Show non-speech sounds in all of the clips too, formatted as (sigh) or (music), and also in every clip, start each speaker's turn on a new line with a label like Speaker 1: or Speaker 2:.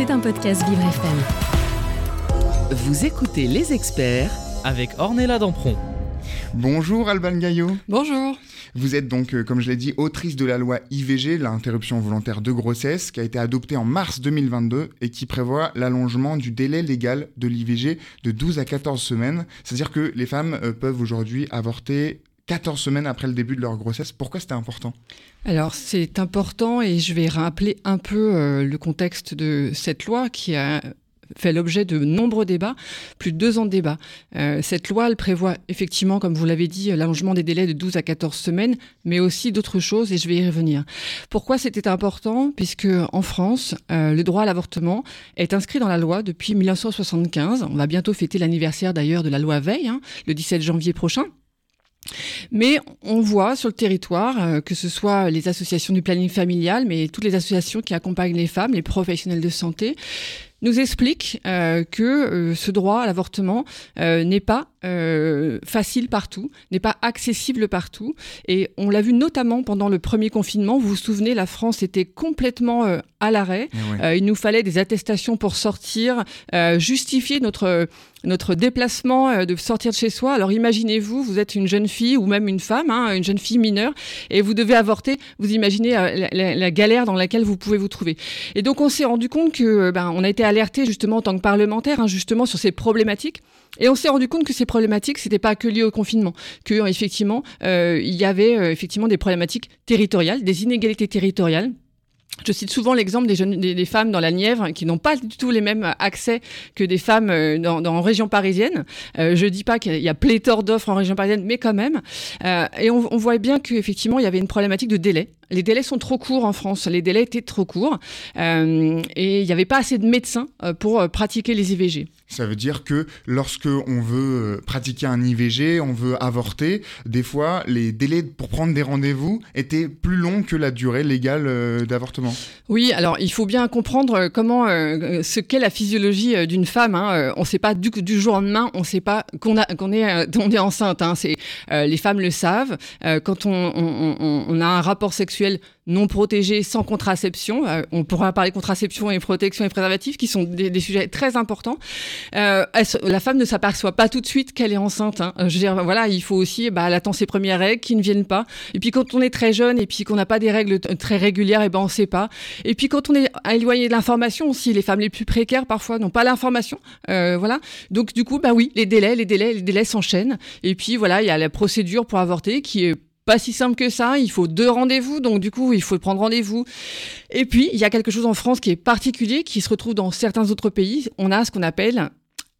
Speaker 1: C'est un podcast Vivre FM.
Speaker 2: Vous écoutez Les Experts
Speaker 3: avec Ornella Dampron.
Speaker 4: Bonjour Alban Gaillot.
Speaker 5: Bonjour.
Speaker 4: Vous êtes donc, euh, comme je l'ai dit, autrice de la loi IVG, l'interruption volontaire de grossesse, qui a été adoptée en mars 2022 et qui prévoit l'allongement du délai légal de l'IVG de 12 à 14 semaines. C'est-à-dire que les femmes euh, peuvent aujourd'hui avorter 14 semaines après le début de leur grossesse. Pourquoi c'était important?
Speaker 5: Alors c'est important et je vais rappeler un peu euh, le contexte de cette loi qui a fait l'objet de nombreux débats, plus de deux ans de débats. Euh, cette loi, elle prévoit effectivement, comme vous l'avez dit, l'allongement des délais de 12 à 14 semaines, mais aussi d'autres choses, et je vais y revenir. Pourquoi c'était important? Puisque en France, euh, le droit à l'avortement est inscrit dans la loi depuis 1975. On va bientôt fêter l'anniversaire d'ailleurs de la loi Veil, hein, le 17 janvier prochain. Mais on voit sur le territoire, euh, que ce soit les associations du planning familial, mais toutes les associations qui accompagnent les femmes, les professionnels de santé, nous expliquent euh, que euh, ce droit à l'avortement n'est pas facile partout, n'est pas accessible partout. Et on l'a vu notamment pendant le premier confinement. Vous vous souvenez, la France était complètement à l'arrêt.
Speaker 4: Eh
Speaker 5: il nous fallait des attestations pour sortir, justifier notre notre déplacement, euh, de sortir de chez soi. Alors imaginez-vous, vous êtes une jeune fille ou même une femme, hein, une jeune fille mineure, et vous devez avorter. Vous imaginez euh, la, galère dans laquelle vous pouvez vous trouver. Et donc on s'est rendu compte que, euh, ben, on a été alerté justement en tant que parlementaire, hein, justement sur ces problématiques. Et on s'est rendu compte que ces problématiques, c'était pas que lié au confinement, que effectivement, il y avait effectivement des problématiques territoriales, des inégalités territoriales je cite souvent l'exemple des, jeunes, des, femmes dans la Nièvre qui n'ont pas du tout les mêmes accès que des femmes euh, dans, en région parisienne. Euh, je dis pas qu'il y a pléthore d'offres en région parisienne, mais quand même. Euh, et on, on voit bien qu'effectivement, il y avait une problématique de délai. Les délais sont trop courts en France. Les délais étaient trop courts. Euh, et il n'y avait pas assez de médecins euh, pour euh, pratiquer les IVG.
Speaker 4: Ça veut dire que lorsque on veut pratiquer un IVG, on veut avorter, des fois les délais pour prendre des rendez-vous étaient plus longs que la durée légale d'avortement.
Speaker 5: Oui, alors il faut bien comprendre comment ce qu'est la physiologie d'une femme. Hein. On ne sait pas du, du, jour au lendemain, on ne sait pas qu'on est, (laughs) on est enceinte. Hein. C'est les femmes le savent. quand on, on, on, a un rapport sexuel non protégés sans contraception. Euh, on pourra parler contraception et protection et préservatif, qui sont des, sujets très importants. Euh, la femme ne s'aperçoit pas tout de suite qu'elle est enceinte. Hein. Je veux dire, voilà, il faut aussi, bah, elle attend ses premières règles qui ne viennent pas. Et puis quand on est très jeune et puis qu'on n'a pas des règles très régulières, et ben on sait pas. Et puis quand on est éloigné de l'information aussi, les femmes les plus précaires parfois n'ont pas l'information. Euh, voilà. Donc du coup, bah oui, les délais, les délais, les délais s'enchaînent. Et puis voilà, il y a la procédure pour avorter qui est pas si simple que ça. Il faut deux rendez-vous, donc du coup, il faut prendre rendez-vous. Et puis, il y a quelque chose en France qui est particulier, qui se retrouve dans certains autres pays. On a ce qu'on appelle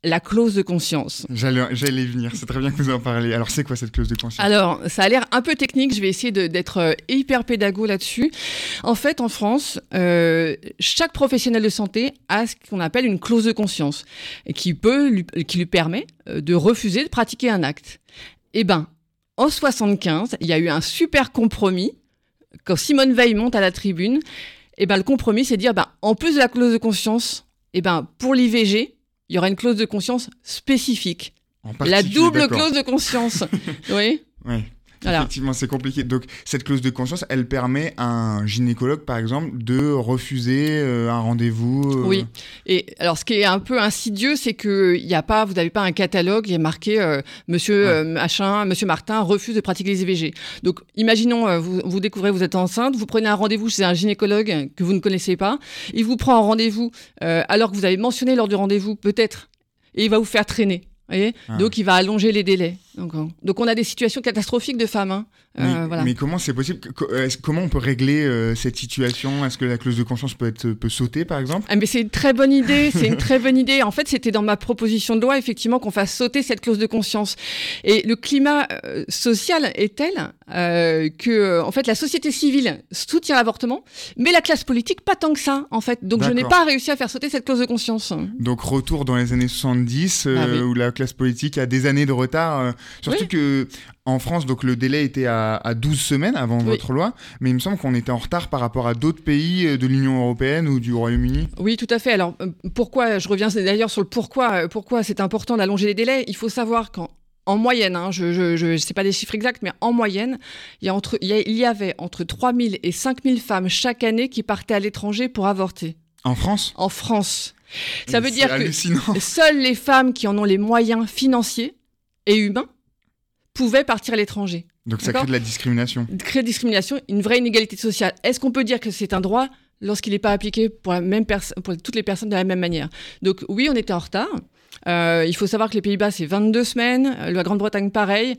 Speaker 5: la clause de conscience.
Speaker 4: J'allais y venir, c'est très bien que vous en parliez. Alors c'est quoi cette clause de conscience?
Speaker 5: Alors ça a l'air un peu technique, je vais essayer d'être euh, hyper pédago là-dessus. En fait en France, euh, chaque professionnel de santé a ce qu'on appelle une clause de conscience qui, peut, qui lui permet euh, de refuser de pratiquer un acte. Eh ben, en 75, il y a eu un super compromis. Quand Simone Veil monte à la tribune, et eh ben, le compromis, c'est de dire, ben, en plus de la clause de conscience, et eh ben, pour l'IVG, il y aura une clause de conscience spécifique. La double clause de conscience. (laughs) oui.
Speaker 4: Oui. Effectivement, c'est compliqué. Donc, cette clause de conscience, elle permet à un gynécologue, par exemple, de refuser euh, un rendez-vous.
Speaker 5: Euh. Oui. Et alors, ce qui est un peu insidieux, c'est que il y a pas, vous n'avez pas un catalogue qui est marqué euh, Monsieur machin, Monsieur Martin refuse de pratiquer les IVG. Donc, imaginons, vous, vous découvrez, vous êtes enceinte, vous prenez un rendez-vous chez un gynécologue que vous ne connaissez pas, il vous prend un rendez-vous alors que vous avez mentionné lors du rendez-vous peut-être, et il va vous faire traîner. Ah. Donc il va allonger les délais. Donc, donc, on a des situations catastrophiques de femmes. Hein.
Speaker 4: Euh, mais, comment c'est possible Comment on peut régler euh, cette situation? Est-ce que la clause de conscience peut être peut sauter par exemple?
Speaker 5: Ah, Mais c'est une très bonne idée. C'est une très bonne idée. En fait, c'était dans ma proposition de loi effectivement qu'on fasse sauter cette clause de conscience. Et le climat euh, social est tel que en fait la société civile soutient l'avortement, mais la classe politique pas tant que ça en fait. Donc je n'ai pas réussi à faire sauter cette clause de conscience.
Speaker 4: Donc retour dans les années 70 ah où la classe politique a des années de retard. Surtout que en France, donc le délai était à, 12 semaines avant votre loi, mais il me semble qu'on était en retard par rapport à d'autres pays euh, de l'Union européenne ou du Royaume-Uni.
Speaker 5: Oui, tout à fait. Alors euh, pourquoi, je reviens d'ailleurs sur le pourquoi, euh, pourquoi c'est important d'allonger les délais. Il faut savoir qu'en en moyenne, hein, je ne sais pas des chiffres exacts, mais en moyenne, il y, entre, il y avait entre 3000 et 5000 femmes chaque année qui partaient à l'étranger pour avorter.
Speaker 4: En France?
Speaker 5: En France. Ça veut dire que seules les femmes qui en ont les moyens financiers et humains pouvaient partir à l'étranger.
Speaker 4: Donc ça crée de la discrimination.
Speaker 5: Créer discrimination, une vraie inégalité sociale. Est-ce qu'on peut dire que c'est un droit lorsqu'il n'est pas appliqué pour, la même pour toutes les personnes de la même manière? Donc oui, on était en retard. Euh, il faut savoir que les Pays-Bas, c'est 22 semaines. Euh, La Grande-Bretagne, pareil.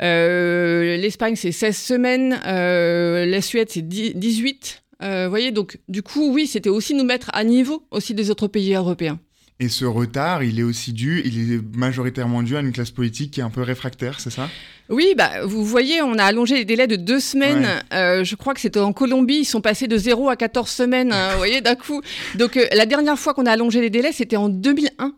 Speaker 5: Euh, L'Espagne, c'est 16 semaines. Euh, la Suède, c'est 10 18. Euh, vous voyez, donc du coup, oui, c'était aussi nous mettre à niveau aussi des autres pays européens.
Speaker 4: Et ce retard, il est aussi dû, il est majoritairement dû à une classe politique qui est un peu réfractaire, c'est ça?
Speaker 5: Oui, bah, vous voyez, on a allongé les délais de deux semaines.
Speaker 4: Ouais.
Speaker 5: Euh, je crois que c'était en Colombie. Ils sont passés de 0 à 14 semaines, hein, vous voyez, d'un coup. Donc, euh, la dernière fois qu'on a allongé les délais, c'était en 2001.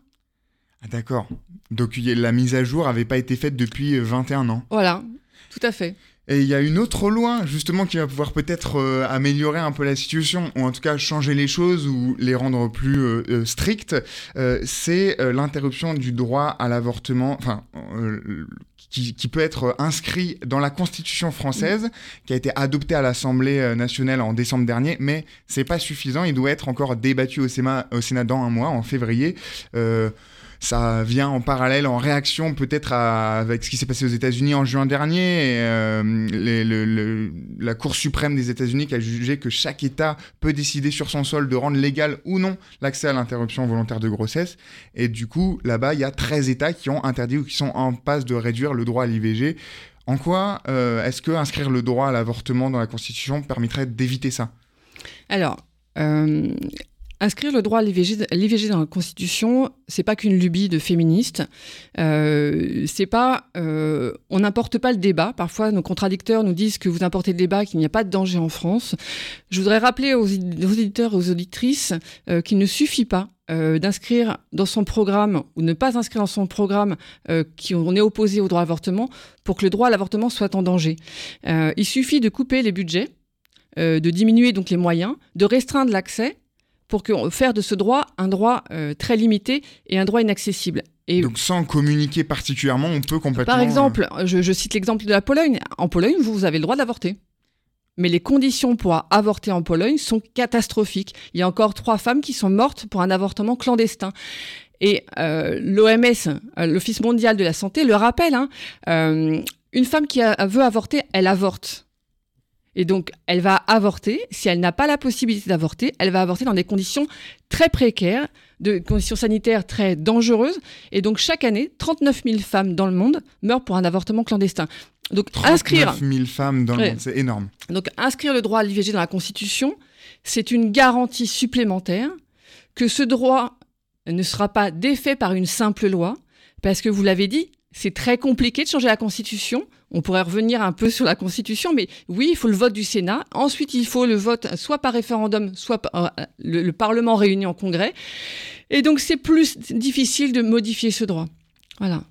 Speaker 4: Ah d'accord. Donc la mise à jour n'avait pas été faite depuis euh, 21 ans.
Speaker 5: Voilà, tout à fait.
Speaker 4: Et il y a une autre loi, justement, qui va pouvoir peut-être euh, améliorer un peu la situation, ou en tout cas changer les choses, ou les rendre plus euh, euh, strictes. Euh, c'est l'interruption du droit à l'avortement, enfin, qui, peut être inscrit dans la Constitution française, qui a été adoptée à l'Assemblée nationale en décembre dernier, mais c'est pas suffisant, il doit être encore débattu au Sénat dans un mois, en février. Ça vient en parallèle, en réaction peut-être avec ce qui s'est passé aux États-Unis en juin dernier. Euh, la Cour suprême des États-Unis qui a jugé que chaque État peut décider sur son sol de rendre légal ou non l'accès à l'interruption volontaire de grossesse. Et du coup, là-bas, il y a 13 États qui ont interdit ou qui sont en passe de réduire le droit à l'IVG. En quoi euh, est-ce que inscrire le droit à l'avortement dans la Constitution permettrait d'éviter ça?
Speaker 5: Alors, euh, inscrire le droit à l'IVG dans la Constitution, c'est pas qu'une lubie de féministes. Euh, c'est pas, euh, on n'importe pas le débat. Parfois, nos contradicteurs nous disent que vous importez le débat, qu'il n'y a pas de danger en France. Je voudrais rappeler aux, aux éditeurs et aux auditrices euh, qu'il ne suffit pas euh, d'inscrire dans son programme ou ne pas inscrire dans son programme euh, qu'on est opposé au droit à l'avortement pour que le droit à l'avortement soit en danger. Il suffit de couper les budgets, de diminuer donc les moyens, de restreindre l'accès pour que, faire de ce droit un droit euh, très limité et un droit inaccessible. Et
Speaker 4: Donc sans communiquer particulièrement, on peut complètement...
Speaker 5: par
Speaker 4: euh,
Speaker 5: exemple, je, je cite l'exemple de la Pologne. En Pologne, vous, vous avez le droit d'avorter. Mais les conditions pour avorter en Pologne sont catastrophiques. Il y a encore trois femmes qui sont mortes pour un avortement clandestin. Et euh, l'OMS, l'Office mondial de la santé, le rappelle. hein, euh, une femme qui a- veut avorter, elle avorte. Et donc, elle va avorter. Si elle n'a pas la possibilité d'avorter, elle va avorter dans des conditions très précaires, de conditions sanitaires très dangereuses. Et donc, chaque année, 39 000 femmes dans le monde meurent pour un avortement clandestin. Donc,
Speaker 4: 39
Speaker 5: inscrire,
Speaker 4: 000 femmes dans le
Speaker 5: Ouais.
Speaker 4: monde, c'est énorme.
Speaker 5: donc, inscrire le droit à l'IVG dans la Constitution, c'est une garantie supplémentaire que ce droit ne sera pas défait par une simple loi, parce que vous l'avez dit, c'est très compliqué de changer la Constitution. On pourrait revenir un peu sur la Constitution, mais oui, il faut le vote du Sénat. Ensuite, il faut le vote soit par référendum, soit par euh, le, le Parlement réuni en congrès. Et donc, c'est plus difficile de modifier ce droit. Voilà.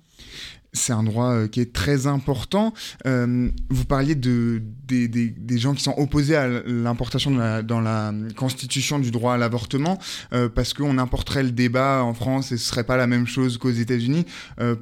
Speaker 4: C'est un droit euh, qui est très important. Euh, vous parliez de, des, des- gens qui sont opposés à l'importation dans la constitution du droit à l'avortement, euh, parce qu'on importerait le débat en France et ce serait pas la même chose qu'aux États-Unis.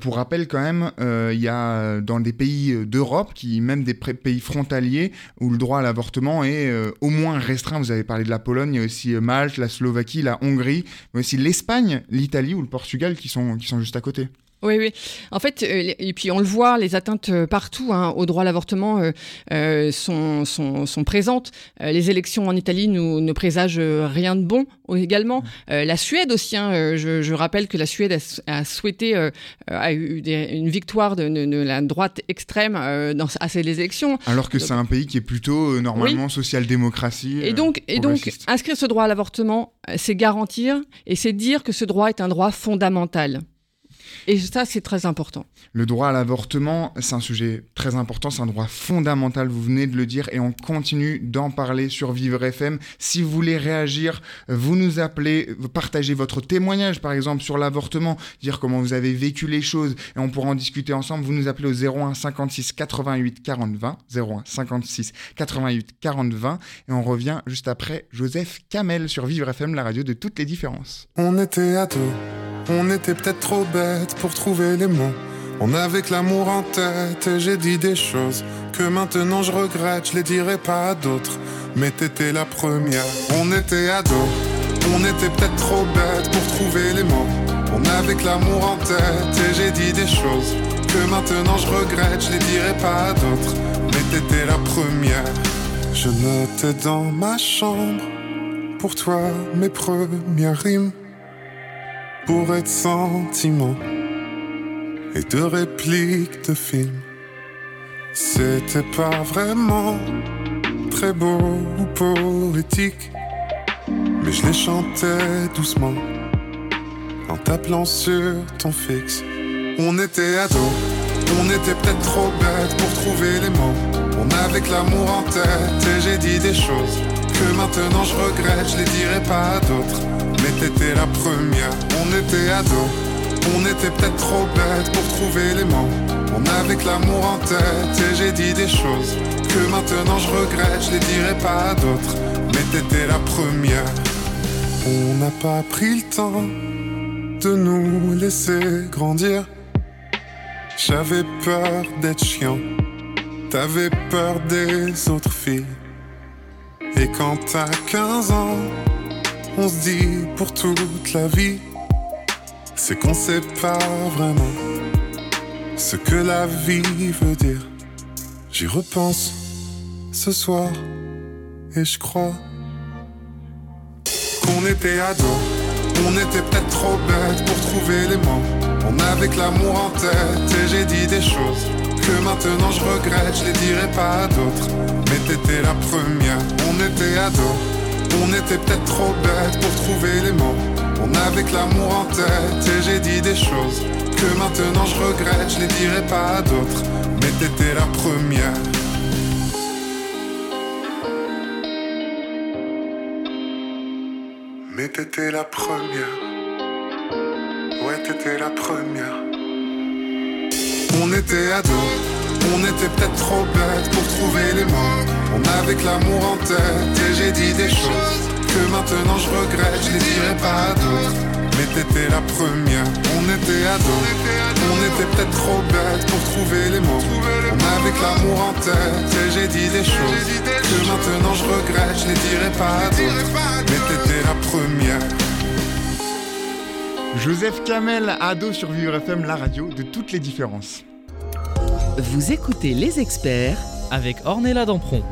Speaker 4: Pour rappel, quand même, il y a dans des pays d'Europe, qui même des pays frontaliers, où le droit à l'avortement est au moins restreint. Vous avez parlé de la Pologne, il y a aussi Malte, la Slovaquie, la Hongrie, mais aussi l'Espagne, l'Italie ou le Portugal qui sont, qui sont juste à côté.
Speaker 5: Oui, oui. En fait, euh, et puis on le voit, les atteintes euh, partout hein, au droit à l'avortement euh, euh, sont, sont, sont présentes. Les élections en Italie nous, ne présagent rien de bon également. Euh, la Suède aussi, hein, je, je rappelle que la Suède a, a souhaité, euh, a eu des- une victoire de, de- de la droite extrême euh, dans, à ces élections.
Speaker 4: Alors que c'est un pays qui est plutôt euh, normalement social-démocratie.
Speaker 5: Et donc, et donc inscrire ce droit à l'avortement, c'est garantir et c'est dire que ce droit est un droit fondamental. Et ça, c'est très important.
Speaker 4: Le droit à l'avortement, c'est un sujet très important, c'est un droit fondamental, vous venez de le dire, et on continue d'en parler sur Vivre FM. Si vous voulez réagir, vous nous appelez, vous partagez votre témoignage, par exemple, sur l'avortement, dire comment vous avez vécu les choses, et on pourra en discuter ensemble. Vous nous appelez au 01 56 88 40 20, 01 56 88 40 20, et on revient juste après Joseph Kamel sur Vivre FM, la radio de toutes les différences.
Speaker 3: On était ados, on était peut-être trop pour trouver les mots. On avait que l'amour en tête et j'ai dit des choses que maintenant je regrette, je les dirai pas à d'autres. Mais t'étais la première. On était ados, On était peut-être trop bêtes pour trouver les mots. On avait que l'amour en tête et j'ai dit des choses que maintenant je regrette, je les dirai pas à d'autres. Mais t'étais la première. Je notais dans ma chambre pour toi mes premières rimes. Pour être sentiment et de répliques de films. C'était pas vraiment très beau ou poétique, mais je les chantais doucement en t'appelant sur ton fixe. On était ados, on était peut-être trop bêtes pour trouver les mots. On avait l'amour en tête et j'ai dit des choses que maintenant je regrette, je les dirai pas à d'autres. Mais t'étais la première, on était ados, on était peut-être trop bêtes pour trouver les mots. On avait que l'amour en tête et j'ai dit des choses que maintenant je regrette, je les dirai pas à d'autres. Mais t'étais la première. On n'a pas pris le temps de nous laisser grandir. J'avais peur d'être chiant, t'avais peur des autres filles. Et quand t'as 15 ans, on se dit pour toute la vie, c'est qu'on sait pas vraiment ce que la vie veut dire. J'y repense ce soir et je crois qu'on était ados, on était peut-être trop bêtes pour trouver les mots. On avait que l'amour en tête et j'ai dit des choses que maintenant je regrette, je les dirai pas à d'autres. Mais t'étais la première, on était ados, on était peut-être trop bêtes pour trouver les mots. On avait que l'amour en tête et j'ai dit des choses que maintenant je regrette, je les dirai pas à d'autres. Mais t'étais la première. Mais t'étais la première. Ouais, t'étais la première. On était ados, on était peut-être trop bêtes pour trouver les mots. On avait que l'amour en tête et j'ai dit des choses que maintenant je regrette, je les dirai pas à d'autres. Mais t'étais la première, on était ados, on était peut-être trop bêtes pour trouver les mots. On avait que l'amour en tête et j'ai dit des choses que maintenant je regrette, je les dirai pas à d'autres. Mais t'étais la première.
Speaker 4: Joseph Kamel, ado sur Vivre FM, la radio de toutes les différences.
Speaker 2: Vous écoutez les experts
Speaker 6: avec Ornella Dampron.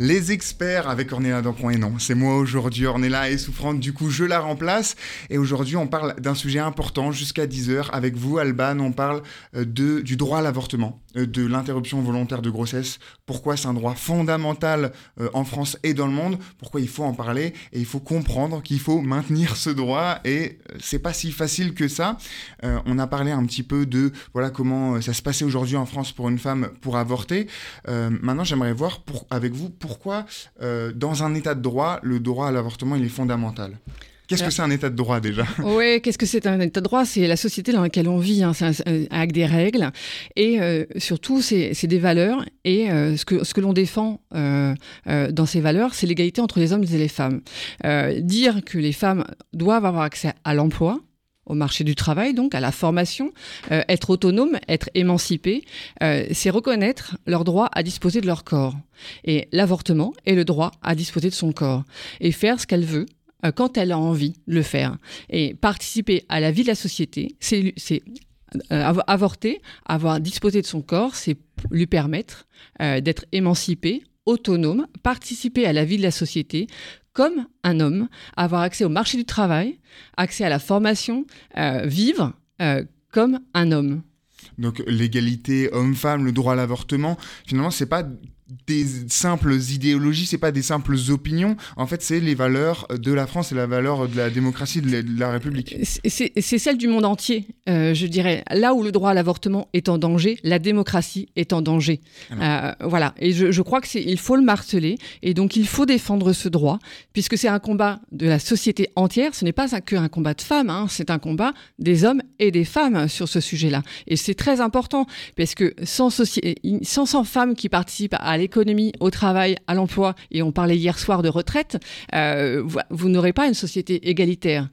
Speaker 4: Les experts avec Ornella Dampron et non, c'est moi aujourd'hui, Ornella est souffrante, du coup je la remplace. Et aujourd'hui on parle d'un sujet important jusqu'à 10h avec vous Alban, on parle euh, de, du droit à l'avortement, euh, de l'interruption volontaire de grossesse, pourquoi c'est un droit fondamental euh, en France et dans le monde, pourquoi il faut en parler? Et il faut comprendre qu'il faut maintenir ce droit. Et c'est pas si facile que ça. on a parlé un petit peu de voilà comment ça se passait aujourd'hui en France pour une femme pour avorter. maintenant j'aimerais voir avec vous pourquoi, euh, dans un état de droit, le droit à l'avortement, il est fondamental. Qu'est-ce que c'est un état de droit déjà?
Speaker 5: Oui, qu'est-ce que c'est un état de droit? C'est la société dans laquelle on vit, hein, avec des règles. Et euh, surtout c'est des valeurs. Et euh, ce que, ce que l'on défend dans ces valeurs, c'est l'égalité entre les hommes et les femmes. dire que les femmes doivent avoir accès à l'emploi, au marché du travail, donc à la formation, être autonome, être émancipé, c'est reconnaître leur droit à disposer de leur corps. Et l'avortement est le droit à disposer de son corps et faire ce qu'elle veut euh, quand elle a envie de le faire. Et participer à la vie de la société, c'est euh, avorter, avoir disposé de son corps, c'est lui permettre euh, d'être émancipé, autonome, participer à la vie de la société comme un homme, avoir accès au marché du travail, accès à la formation, vivre comme un homme.
Speaker 4: Donc l'égalité homme-femme, le droit à l'avortement, finalement, c'est pas des simples idéologies, c'est pas des simples opinions. En fait, c'est les valeurs de la France et la valeur de la démocratie de la, République.
Speaker 5: C'est celle du monde entier, euh, je dirais. Là où le droit à l'avortement est en danger, la démocratie est en danger. Euh, voilà. Et je, je crois que c'est, il faut le marteler. Et donc, il faut défendre ce droit, puisque c'est un combat de la société entière. Ce n'est pas que un combat de femmes. Hein. c'est un combat des hommes et des femmes sur ce sujet-là. Et c'est très important, parce que sans, sans, sans femmes qui participent à l'économie, au travail, à l'emploi, et on parlait hier soir de retraite, euh, vous, n'aurez pas une société égalitaire.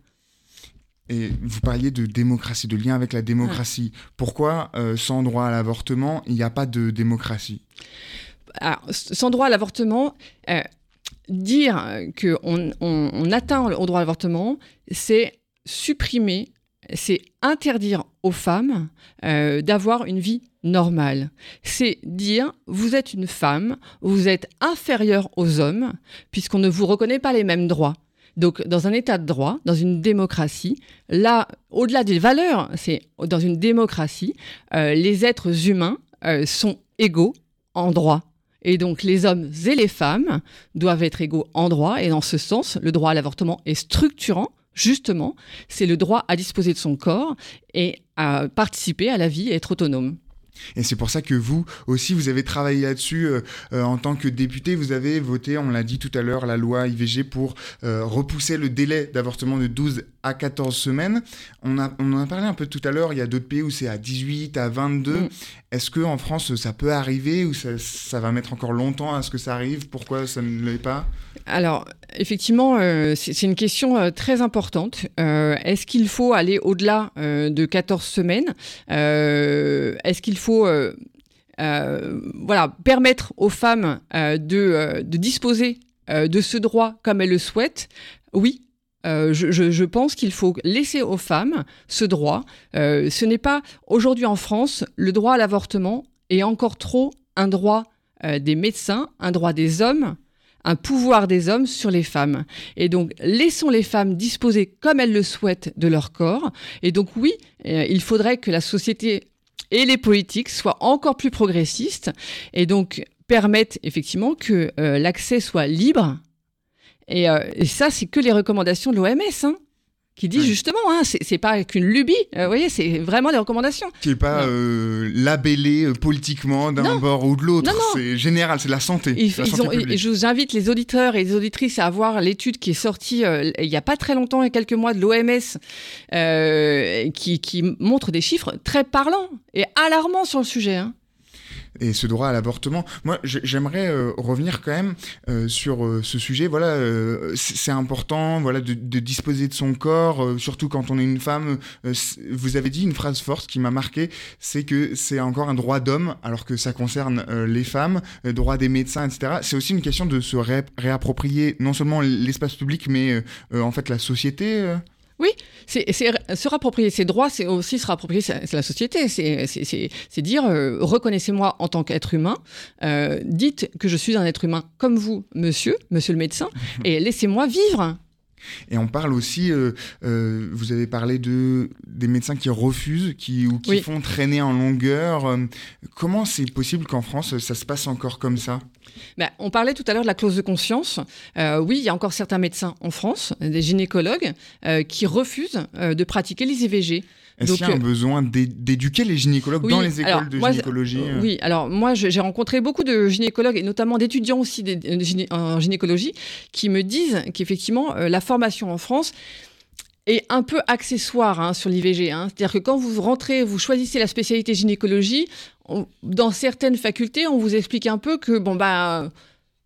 Speaker 4: Et vous parliez de démocratie, de lien avec la démocratie. Pourquoi, euh, sans droit à l'avortement, il n'y a pas de démocratie?
Speaker 5: Sans droit à l'avortement, euh, dire qu'on on, atteint au droit à l'avortement, c'est supprimer, c'est interdire aux femmes euh, d'avoir une vie normale. C'est dire, vous êtes une femme, vous êtes inférieure aux hommes, puisqu'on ne vous reconnaît pas les mêmes droits. Donc, dans un état de droit, dans une démocratie, là, au-delà des valeurs, c'est dans une démocratie, euh, les êtres humains euh, sont égaux en droit. Et donc les hommes et les femmes doivent être égaux en droit. Et dans ce sens, le droit à l'avortement est structurant. Justement, c'est le droit à disposer de son corps et à participer à la vie et être autonome.
Speaker 4: Et c'est pour ça que vous aussi, vous avez travaillé là-dessus euh, euh, en tant que député. Vous avez voté, on l'a dit tout à l'heure, la loi IVG pour euh, repousser le délai d'avortement de 12 à 14 semaines. On, a, on en a parlé un peu tout à l'heure, il y a d'autres pays où c'est à 18, à 22. Mm. Est-ce qu'en France, ça peut arriver ou ça, ça, va mettre encore longtemps à ce que ça arrive? Pourquoi ça ne l'est pas?
Speaker 5: Alors, effectivement, c'est une question très importante. Est-ce qu'il faut aller au-delà de 14 semaines? Est-ce qu'il faut euh, euh, voilà, permettre aux femmes euh, de, de, disposer de ce droit comme elles le souhaitent, oui, je, je, pense qu'il faut laisser aux femmes ce droit. ce n'est pas aujourd'hui en France, le droit à l'avortement est encore trop un droit des médecins, un droit des hommes, un pouvoir des hommes sur les femmes. Et donc, laissons les femmes disposer comme elles le souhaitent de leur corps. Et donc, oui, il faudrait que la société et les politiques soient encore plus progressistes et donc permettent effectivement que euh, l'accès soit libre. Euh, et, ça, c'est que les recommandations de l'OMS. Hein qui dit justement, hein, c'est pas qu'une lubie, euh, vous voyez, c'est vraiment des recommandations.
Speaker 4: Qui n'est pas euh, labellé euh, politiquement d'un bord ou de l'autre, c'est général, c'est la santé.
Speaker 5: et je vous invite les auditeurs et les auditrices à voir l'étude qui est sortie il n'y a pas très longtemps, il y a quelques mois, de l'OMS, qui, qui, montre des chiffres très parlants et alarmants sur le sujet. Hein
Speaker 4: et ce droit à l'avortement. Moi, j'aimerais euh, revenir quand même euh, sur euh, ce sujet. Voilà, c'est important, voilà, de, disposer de son corps, surtout quand on est une femme. vous avez dit une phrase forte qui m'a marqué, c'est que c'est encore un droit d'homme, alors que ça concerne les femmes, droit des médecins, etc. C'est aussi une question de se réapproprier non seulement l'espace public, mais en fait la société.
Speaker 5: Oui, c'est se rapproprier ses droits, c'est aussi se rapproprier la société. C'est dire euh, reconnaissez-moi en tant qu'être humain, euh, dites que je suis un être humain comme vous, monsieur, monsieur le médecin, (laughs) et laissez-moi vivre.
Speaker 4: Et on parle aussi, euh, vous avez parlé de des médecins qui refusent, qui ou qui font traîner en longueur. comment c'est possible qu'en France ça se passe encore comme ça?
Speaker 5: Ben, on parlait tout à l'heure de la clause de conscience. Euh, oui, il y a encore certains médecins en France, des gynécologues, euh, qui refusent euh, de pratiquer les IVG.
Speaker 4: Est-ce qu'il y a un besoin d'éduquer les gynécologues dans les écoles de gynécologie
Speaker 5: Oui, alors moi j'ai rencontré beaucoup de gynécologues et notamment d'étudiants aussi en gynécologie qui me disent qu'effectivement la formation en France est un peu accessoire hein, sur l'IVG. Hein. C'est-à-dire que quand vous rentrez, vous choisissez la spécialité gynécologie, dans certaines facultés, on vous explique un peu que bon bah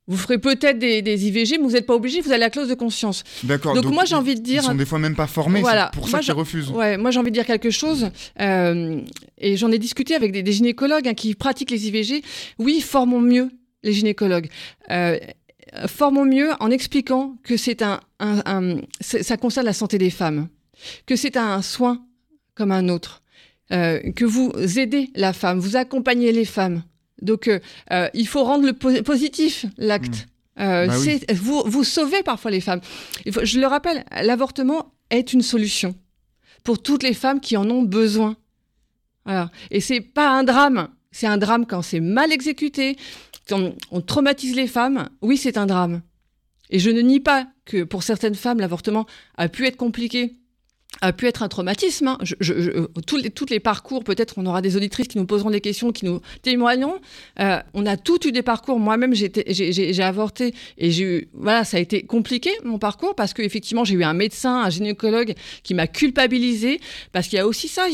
Speaker 5: vous ferez peut-être des, IVG, mais vous n'êtes pas obligé, vous avez la clause de conscience.
Speaker 4: D'accord. Donc, moi j'ai envie de dire. Ils sont des fois même pas formés, voilà. c'est pour ça qu'ils refusent.
Speaker 5: Ouais, moi j'ai envie de dire quelque chose, euh, et j'en ai discuté avec des, gynécologues hein, qui pratiquent les IVG. Oui, formons mieux les gynécologues. Euh, formons mieux en expliquant que c'est un, ça concerne la santé des femmes, que c'est un soin comme un autre, euh, que vous aidez la femme, vous accompagnez les femmes. Donc, euh, euh, il faut rendre le positif l'acte. Mmh. Bah vous, vous sauvez parfois les femmes. je le rappelle, l'avortement est une solution pour toutes les femmes qui en ont besoin. Voilà. Et c'est pas un drame. C'est un drame quand c'est mal exécuté, quand on traumatise les femmes. Oui, c'est un drame. Et je ne nie pas que pour certaines femmes, l'avortement a pu être compliqué a pu être un traumatisme. Hein. Je, tous, les, parcours, peut-être on aura des auditrices qui nous poseront des questions, qui nous témoigneront. Euh, on a tous eu des parcours. Moi-même, j'ai avorté et voilà, ça a été compliqué mon parcours parce qu'effectivement, j'ai eu un médecin, un gynécologue qui m'a culpabilisé parce qu'il y a aussi ça.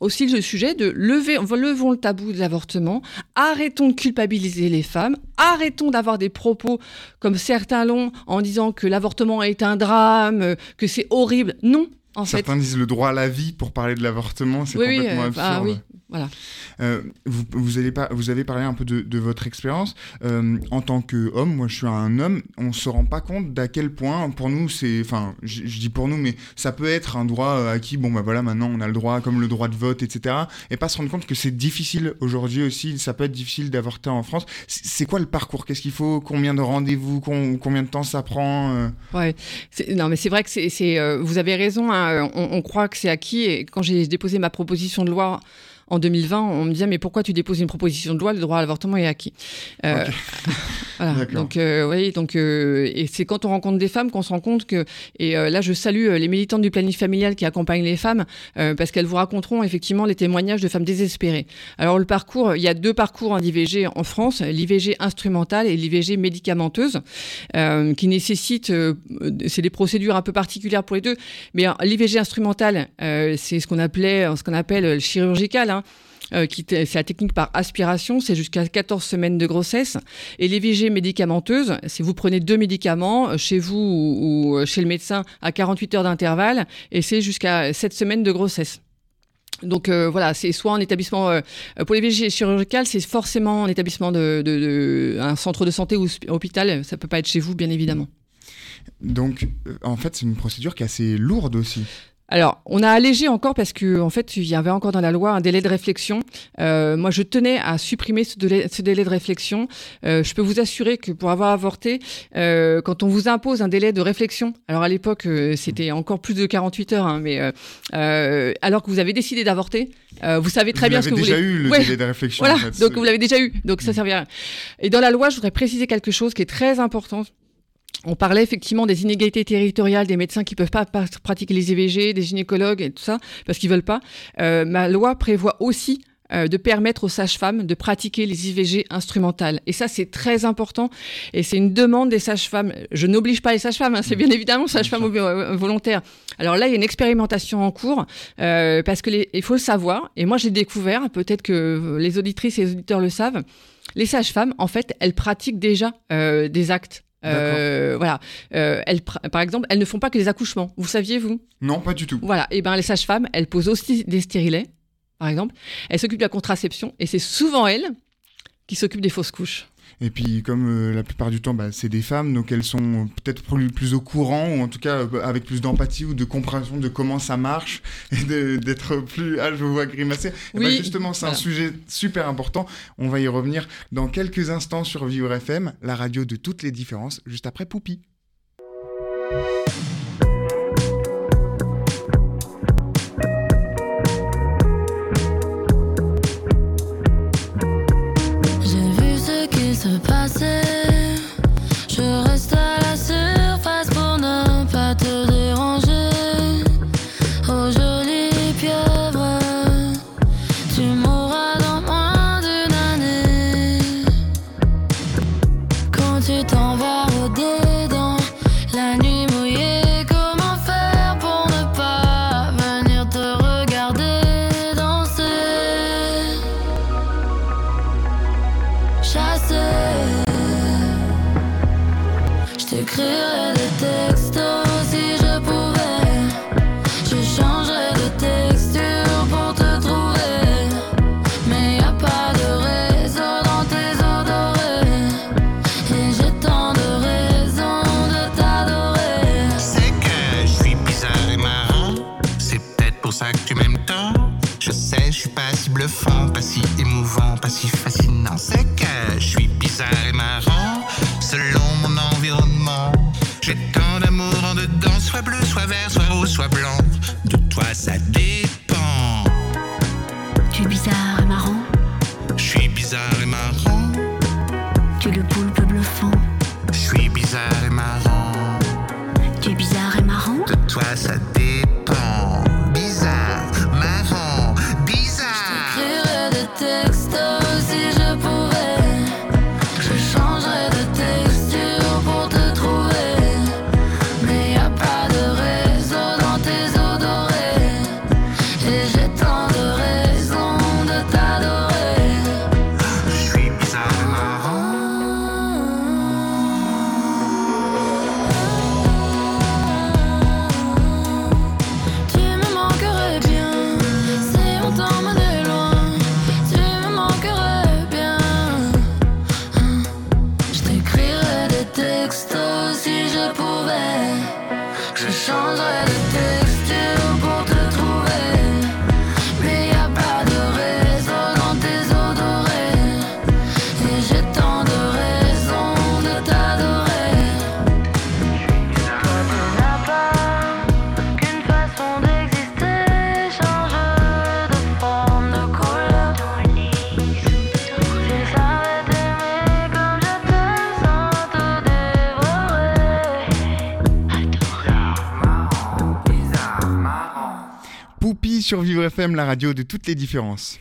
Speaker 5: Aussi le sujet de lever, levons le tabou de l'avortement, arrêtons de culpabiliser les femmes, arrêtons d'avoir des propos comme certains l'ont en disant que l'avortement est un drame, que c'est horrible. Non, En fait.
Speaker 4: Certains disent le droit à la vie pour parler de l'avortement, c'est
Speaker 5: Oui, oui,
Speaker 4: complètement
Speaker 5: euh,
Speaker 4: absurde.
Speaker 5: ah oui, voilà.
Speaker 4: Euh, vous, avez parlé un peu de, de votre expérience. Euh, en tant qu'homme, moi je suis un homme, on se rend pas compte d'à quel point, pour nous, c'est. Enfin, je je dis pour nous, mais ça peut être un droit euh, acquis. Bon, bah voilà, maintenant on a le droit, comme le droit de vote, etc. Et pas se rendre compte que c'est difficile aujourd'hui aussi, ça peut être difficile d'avorter en France. C'est quoi le parcours? Qu'est-ce qu'il faut? Combien de rendez-vous? Com- Combien de temps ça prend
Speaker 5: Ouais. Non, mais c'est vrai que c'est, vous avez raison. hein, on, on croit que c'est acquis. Et quand j'ai déposé ma proposition de loi en 2020, on me disait mais pourquoi tu déposes une proposition de loi Le droit à l'avortement est acquis? Euh, (laughs) voilà. Donc euh, oui, donc euh, et c'est quand on rencontre des femmes qu'on se rend compte que et euh, là je salue euh, les militantes du planning familial qui accompagnent les femmes euh, parce qu'elles vous raconteront effectivement les témoignages de femmes désespérées. Alors le parcours, il y a deux parcours en IVG en France, l'IVG instrumentale et l'IVG médicamenteuse, qui nécessitent, euh, c'est des procédures un peu particulières pour les deux, mais l'IVG instrumentale, euh, c'est ce qu'on appelait, ce qu'on appelle le chirurgical. Hein, euh, qui c'est la technique par aspiration, c'est jusqu'à 14 semaines de grossesse. Et l'IVG médicamenteuse, c'est vous prenez deux médicaments euh, chez vous ou, euh, chez le médecin à 48 heures d'intervalle, et c'est jusqu'à 7 semaines de grossesse. Donc voilà, c'est soit en établissement pour les VG chirurgicales, c'est forcément en établissement de, de, un centre de santé ou hôpital. Ça peut pas être chez vous, bien évidemment.
Speaker 4: Donc, en fait, c'est une procédure qui est assez lourde aussi.
Speaker 5: Alors, on a allégé encore parce que en fait, il y avait encore dans la loi un délai de réflexion. Euh, moi, je tenais à supprimer ce délai, ce délai de réflexion. Euh, je peux vous assurer que pour avoir avorté, euh, quand on vous impose un délai de réflexion, alors à l'époque, euh, c'était encore plus de 48 heures, hein, mais euh, euh, alors que vous avez décidé d'avorter, euh, vous savez très
Speaker 4: vous
Speaker 5: bien ce que
Speaker 4: l'avez
Speaker 5: vous
Speaker 4: déjà
Speaker 5: voulez.
Speaker 4: eu le
Speaker 5: Ouais.
Speaker 4: délai de réflexion.
Speaker 5: Voilà,
Speaker 4: en fait.
Speaker 5: donc vous l'avez déjà eu, donc ça servira. Et dans la loi, je voudrais préciser quelque chose qui est très important. On parlait effectivement des inégalités territoriales, des médecins qui peuvent pas pa- pratiquer les IVG, des gynécologues et tout ça, parce qu'ils veulent pas. Euh, ma loi prévoit aussi euh, de permettre aux sages-femmes de pratiquer les IVG instrumentales. Et ça, c'est très important. Et c'est une demande des sages-femmes. Je n'oblige pas les sages-femmes, hein, c'est bien évidemment sages-femmes euh, volontaires. Alors là, il y a une expérimentation en cours, euh, parce que les- il faut le savoir. Et moi, j'ai découvert, peut-être que les auditrices et les auditeurs le savent, les sages-femmes, en fait, elles pratiquent déjà euh, des actes. Euh, voilà. Euh, elles, par exemple, elles ne font pas que les accouchements. Vous saviez, vous?
Speaker 4: Non, pas du tout.
Speaker 5: Voilà. Et ben, les sages-femmes, elles posent aussi des stérilets, par exemple. Elles s'occupent de la contraception et c'est souvent elles qui s'occupent des fausses couches.
Speaker 4: Et puis, comme euh, la plupart du temps, bah, c'est des femmes, donc elles sont peut-être plus, plus au courant, ou en tout cas euh, avec plus d'empathie ou de compréhension de comment ça marche, (laughs) et d'être plus... Ah, je vous vois grimacer. Bah,
Speaker 5: Oui,
Speaker 4: justement, c'est
Speaker 5: voilà.
Speaker 4: un sujet super important. On va y revenir dans quelques instants sur Vivre FM, la radio de toutes les différences, juste après Poupi.
Speaker 7: Bizarre et marrant.
Speaker 8: De toi, ça
Speaker 4: FM, la radio de toutes les différences.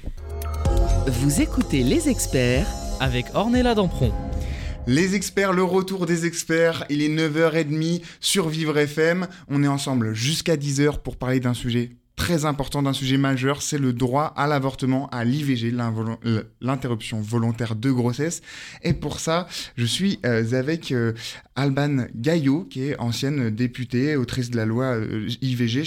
Speaker 2: Vous écoutez les experts
Speaker 6: avec Ornella Dampron.
Speaker 4: Les experts, le retour des experts, il est 9h30 sur Vivre FM. On est ensemble jusqu'à 10h pour parler d'un sujet très important, d'un sujet majeur, c'est le droit à l'avortement, à l'IVG, l'interruption volontaire de grossesse. Et pour ça, je suis euh, avec euh, Alban Gaillot, qui est ancienne députée, autrice de la loi euh, IVG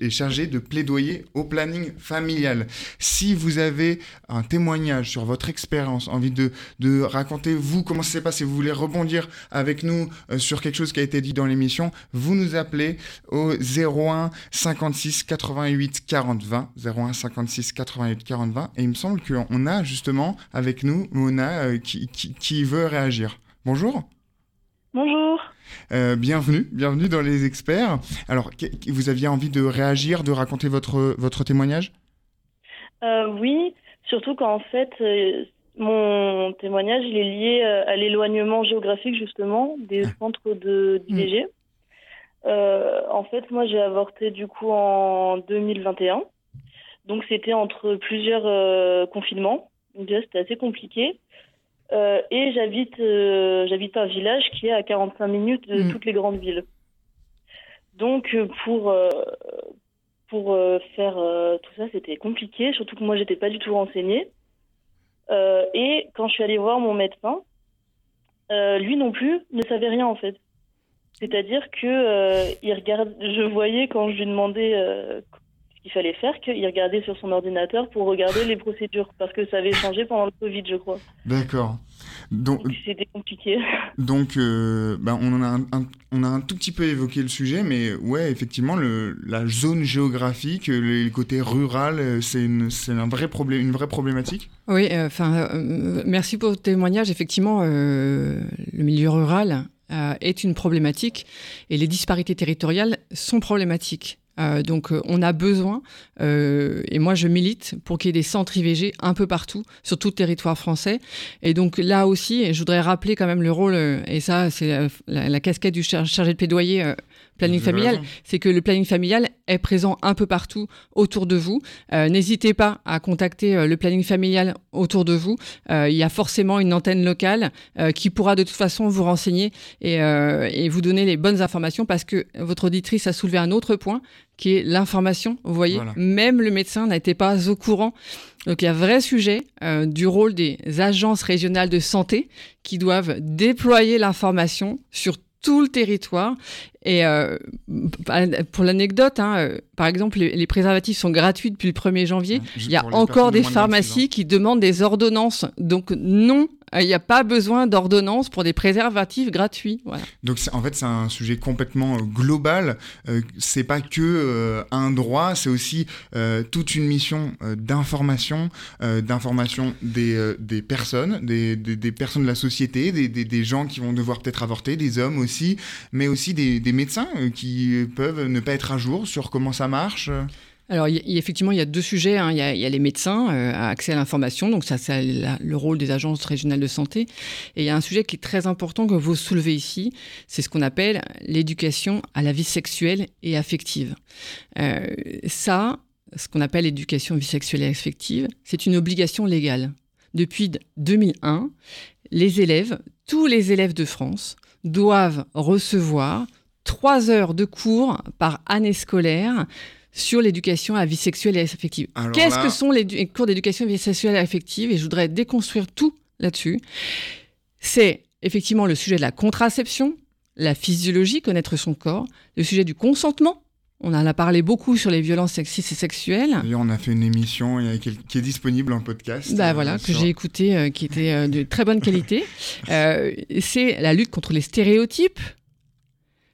Speaker 4: et chargée de plaidoyer au planning familial. Si vous avez un témoignage sur votre expérience, envie de, de raconter vous comment ça s'est passé, vous voulez rebondir avec nous euh, sur quelque chose qui a été dit dans l'émission, vous nous appelez au 01 56 88 40 20. 01 56 88 40 20. Et il me semble qu'on a justement avec nous Mona euh, qui, qui veut réagir. Bonjour.
Speaker 9: Bonjour.
Speaker 4: Euh, bienvenue, bienvenue dans les experts. Alors, vous aviez envie de réagir, de raconter votre, votre témoignage?
Speaker 9: Euh, Oui, surtout qu'en fait, euh, mon témoignage il est lié à l'éloignement géographique justement des ah. centres de d'IVG. Hmm. en fait, moi j'ai avorté du coup en 2021. Donc c'était entre plusieurs confinements. Donc déjà c'était assez compliqué. Euh, et j'habite euh, j'habite un village qui est à 45 minutes de hmm. toutes les grandes villes. Donc euh, pour pour faire tout ça, c'était compliqué, surtout que moi j'étais pas du tout renseignée. et quand je suis allée voir mon médecin, lui non plus ne savait rien en fait. C'est-à-dire que il regarde, je voyais quand je lui demandais il fallait faire qu'il regardait sur son ordinateur pour regarder les procédures, parce que ça avait changé pendant le Covid, je crois.
Speaker 4: D'accord. Donc,
Speaker 9: c'était compliqué. (laughs)
Speaker 4: Donc, euh, ben, on, en a un, on a un tout petit peu évoqué le sujet, mais ouais, effectivement, le, la zone géographique, le, côté rural, euh, c'est une, un vrai problème, une vraie problématique?
Speaker 5: Oui, euh, enfin, merci pour le témoignage. Effectivement, le milieu rural est une problématique et les disparités territoriales sont problématiques. Euh, donc euh, on a besoin, euh, et moi je milite pour qu'il y ait des centres IVG un peu partout, sur tout le territoire français. Et donc là aussi, je voudrais rappeler quand même le rôle, et ça c'est la, casquette du chargé de plaidoyer planning familial, c'est que le planning familial est présent un peu partout autour de vous. Euh, n'hésitez pas à contacter euh, le planning familial autour de vous. Euh, il y a forcément une antenne locale qui pourra de toute façon vous renseigner et, vous donner les bonnes informations parce que votre auditrice a soulevé un autre point qui est l'information. Vous voyez, même le médecin n'était pas au courant. Donc il y a un vrai sujet du rôle des agences régionales de santé qui doivent déployer l'information sur tout le territoire. Et euh, pour l'anecdote, hein, euh, par exemple, les, préservatifs sont gratuits depuis le 1er janvier. Il y a encore des pharmacies qui demandent des ordonnances. Donc non il n'y a pas besoin d'ordonnance pour des préservatifs gratuits.
Speaker 4: Donc en fait, c'est un sujet complètement euh, global. Euh, c'est pas que un droit, c'est aussi toute une mission d'information, d'information des, des personnes, des, des, personnes de la société, des, des gens qui vont devoir peut-être avorter, des hommes aussi, mais aussi des, médecins qui peuvent ne pas être à jour sur comment ça marche.
Speaker 5: Alors, effectivement, il y a deux sujets. Hein. Il, y a, les médecins euh, à accès à l'information, donc ça, c'est le rôle des agences régionales de santé. Et il y a un sujet qui est très important que vous soulevez ici, c'est ce qu'on appelle l'éducation à la vie sexuelle et affective. Euh, ça, ce qu'on appelle l'éducation vie sexuelle et affective, c'est une obligation légale. Depuis 2001, les élèves, tous les élèves de France, doivent recevoir trois heures de cours par année scolaire sur l'éducation à vie sexuelle et affective. Qu'est-ce que sont les cours d'éducation à vie sexuelle et affective? Et je voudrais déconstruire tout là-dessus. C'est effectivement le sujet de la contraception, la physiologie, connaître son corps, le sujet du consentement. On en a parlé beaucoup sur les violences sexistes et sexuelles.
Speaker 4: on a fait une émission qui est disponible en podcast.
Speaker 5: Bah voilà, euh, que j'ai écouté, euh, qui était euh, de très bonne qualité. (laughs) c'est la lutte contre les stéréotypes.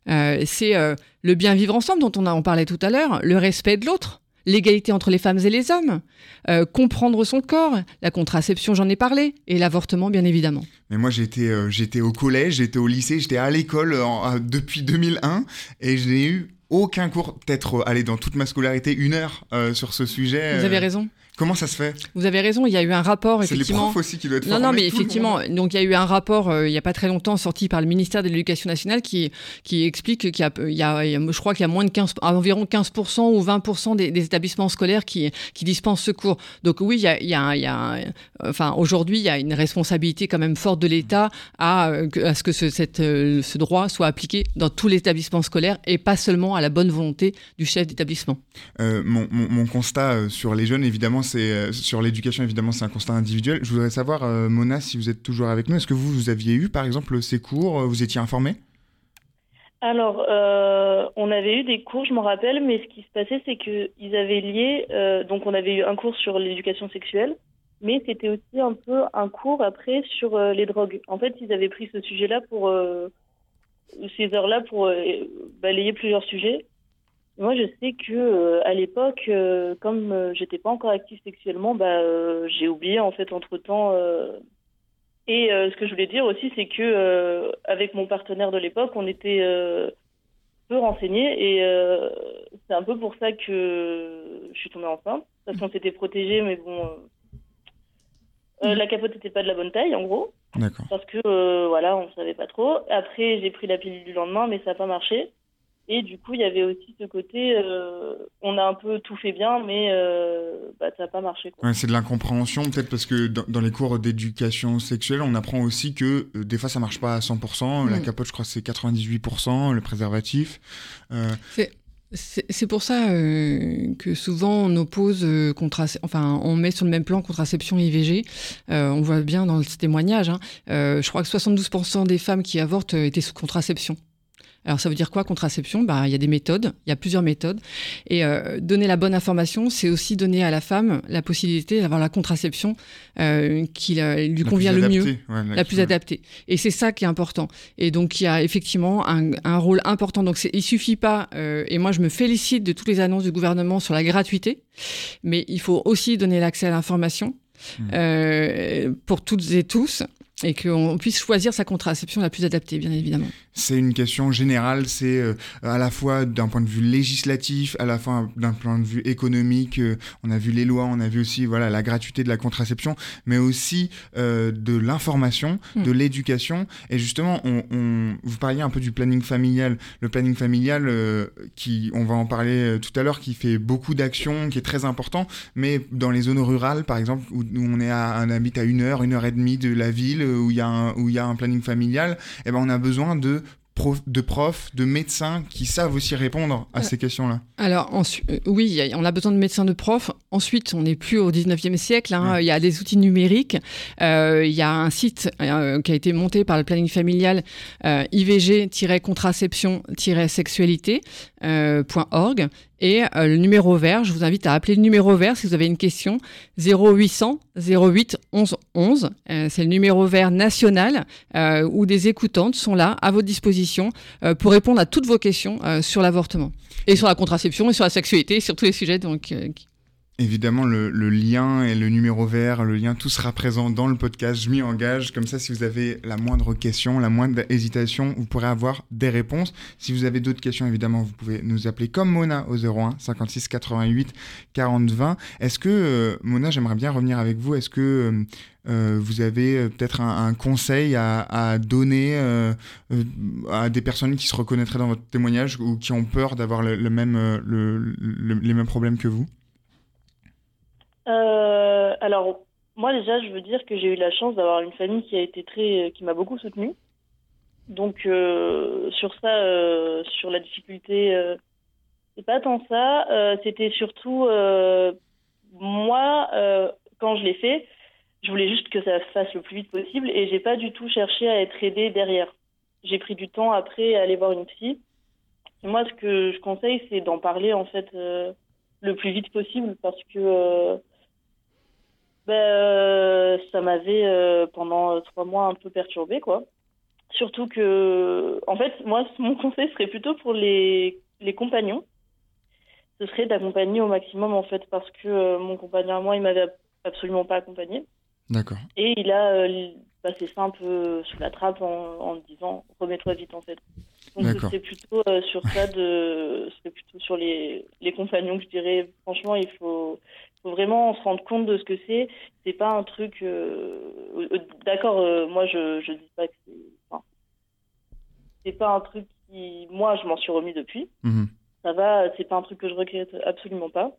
Speaker 5: C'est le bien vivre ensemble dont on, a, en parlait tout à l'heure, le respect de l'autre, l'égalité entre les femmes et les hommes, euh, comprendre son corps, la contraception, j'en ai parlé, et l'avortement, bien évidemment.
Speaker 4: Mais moi, j'étais euh, j'étais au collège, j'étais au lycée, j'étais à l'école euh, depuis 2001, et je n'ai eu aucun cours, peut-être aller dans toute ma scolarité, une heure sur ce sujet.
Speaker 5: Vous avez raison.
Speaker 4: Comment ça se fait?
Speaker 5: Vous avez raison, il y a eu un rapport
Speaker 4: C'est les profs aussi qui doivent être
Speaker 5: Non, non, mais
Speaker 4: tout
Speaker 5: effectivement, donc il y a eu un rapport euh, il n'y a pas très longtemps sorti par le ministère de l'Éducation nationale qui, qui explique qu'il y a, y je crois qu'il y a moins de 15, environ 15% ou 20% des, des établissements scolaires qui, qui dispensent ce cours. Donc oui, il y a, il y a- il y a- enfin aujourd'hui, il y a une responsabilité quand même forte de l'État à, euh, à ce que ce, cette, euh, ce droit soit appliqué dans tous les établissements scolaires et pas seulement à la bonne volonté du chef d'établissement.
Speaker 4: Euh, mon, mon- mon constat sur les jeunes, évidemment, euh, sur l'éducation, évidemment, c'est un constat individuel. Je voudrais savoir, euh, Mona, si vous êtes toujours avec nous, est-ce que vous, vous aviez eu, par exemple, ces cours, euh, vous étiez informé
Speaker 9: Alors, on avait eu des cours, je m'en rappelle, mais ce qui se passait, c'est qu'ils avaient lié. donc, on avait eu un cours sur l'éducation sexuelle, mais c'était aussi un peu un cours après sur les drogues. En fait, ils avaient pris ce sujet-là pour. ces heures-là pour balayer plusieurs sujets. Moi, je sais que euh, à l'époque, euh, comme euh, j'étais pas encore active sexuellement, bah, euh, j'ai oublié en fait entre temps. Et ce que je voulais dire aussi, c'est que avec mon partenaire de l'époque, on était peu renseignés et c'est un peu pour ça que je suis tombée enceinte parce qu'on s'était protégés, mais bon, la capote n'était pas de la bonne taille en gros
Speaker 4: D'accord.
Speaker 9: parce que voilà, on savait pas trop. Après, j'ai pris la pilule du lendemain, mais ça n'a pas marché. Et du coup, il y avait aussi ce côté, euh, on a un peu tout fait bien, mais euh, bah, ça n'a pas marché.
Speaker 4: Ouais, c'est de l'incompréhension, peut-être parce que dans, dans les cours d'éducation sexuelle, on apprend aussi que euh, des fois ça marche pas à 100%. La
Speaker 5: Mm.
Speaker 4: capote, je crois, c'est 98%, le préservatif. Euh,
Speaker 5: C'est c'est pour ça euh, que souvent on oppose, euh, enfin on met sur le même plan contraception et IVG. Euh, on voit bien dans ce témoignage. hein. Euh, je crois que 72% des femmes qui avortent euh, étaient sous contraception. Alors ça veut dire quoi contraception? Bah il y a des méthodes, il y a plusieurs méthodes. Et euh, donner la bonne information, c'est aussi donner à la femme la possibilité d'avoir la contraception euh, qui la- lui
Speaker 4: la
Speaker 5: convient le mieux
Speaker 4: adaptée, ouais,
Speaker 5: la plus adaptée. Et c'est ça qui est important. Et donc, il y a effectivement un, un rôle important. Donc, il suffit pas, euh, et moi, je me félicite de toutes les annonces du gouvernement sur la gratuité, mais il faut aussi donner l'accès à l'information
Speaker 4: Mm.
Speaker 5: euh, pour toutes et tous, et qu'on puisse choisir sa contraception la plus adaptée, bien évidemment.
Speaker 4: C'est une question générale, c'est euh, à la fois d'un point de vue législatif, à la fois d'un point de vue économique. euh, on a vu les lois, on a vu aussi voilà la gratuité de la contraception, mais aussi euh, de l'information,
Speaker 5: Mm.
Speaker 4: de l'éducation. Et justement, on, on- vous parliez un peu du planning familial. Le planning familial, qui, on va en parler tout à l'heure, qui fait beaucoup d'actions, qui est très important. Mais dans les zones rurales, par exemple, où, où on est à, on habite à une heure, une heure et demie de la ville, où il y a un, où il y a un planning familial, eh ben on a besoin de de profs, de médecins qui savent aussi répondre à
Speaker 5: Euh,
Speaker 4: ces questions-là.
Speaker 5: Alors, euh, oui, on a besoin de médecins de profs. Ensuite, on n'est plus au 19e siècle. hein.
Speaker 4: Ouais.
Speaker 5: Il y a des outils numériques. Euh, il y a un site qui a été monté par le planning familial IVG-contraception-sexualité.org. et euh, le numéro vert, je vous invite à appeler le numéro vert si vous avez une question. 0800 08 11 11. Euh, C'est le numéro vert national euh, où des écoutantes sont là à votre disposition euh, pour répondre à toutes vos questions sur l'avortement. Et sur la contraception, et sur la sexualité, et sur tous les sujets.
Speaker 4: Évidemment, le, lien et le numéro vert, le lien, tout sera présent dans le podcast. Je m'y engage. Comme ça, si vous avez la moindre question, la moindre hésitation, vous pourrez avoir des réponses. Si vous avez d'autres questions, évidemment, vous pouvez nous appeler comme Mona au 01 56 88 40 20. Est-ce que, euh, Mona, j'aimerais bien revenir avec vous. Est-ce que euh, euh, vous avez peut-être un, conseil à, donner à des personnes qui se reconnaîtraient dans votre témoignage ou qui ont peur d'avoir les mêmes problèmes que vous?
Speaker 9: Euh, alors, moi déjà, je veux dire que j'ai eu la chance d'avoir une famille qui a été très, qui m'a beaucoup soutenue. Donc euh, sur ça, euh, sur la difficulté, euh, c'est pas tant ça. Euh, C'était surtout euh, moi euh, quand je l'ai fait, je voulais juste que ça se fasse le plus vite possible et j'ai pas du tout cherché à être aidée derrière. J'ai pris du temps après à aller voir une psy. Moi, ce que je conseille, c'est d'en parler en fait euh, le plus vite possible parce que euh, euh, ça m'avait euh, pendant trois mois un peu perturbée, quoi. Surtout que, en fait, moi, (laughs) mon conseil serait plutôt pour les, les compagnons. Ce serait d'accompagner au maximum, en fait, parce que euh, mon compagnon à moi, il m'avait absolument pas accompagné.
Speaker 4: D'accord.
Speaker 9: Et il a euh, passé ça un peu sous la trappe en, en me disant remets-toi vite, en fait. Donc, ce
Speaker 4: D'accord.
Speaker 9: serait plutôt euh, sur ça, de, ce serait plutôt sur les, les compagnons que je dirais, franchement, il faut, faut vraiment se rendre compte de ce que c'est. C'est pas un truc. euh, euh, D'accord, euh, moi je je dis pas que c'est. enfin, c'est pas un truc qui. Moi, je m'en suis remis depuis.
Speaker 4: Mhm.
Speaker 9: Ça va, c'est pas un truc que je regrette absolument pas.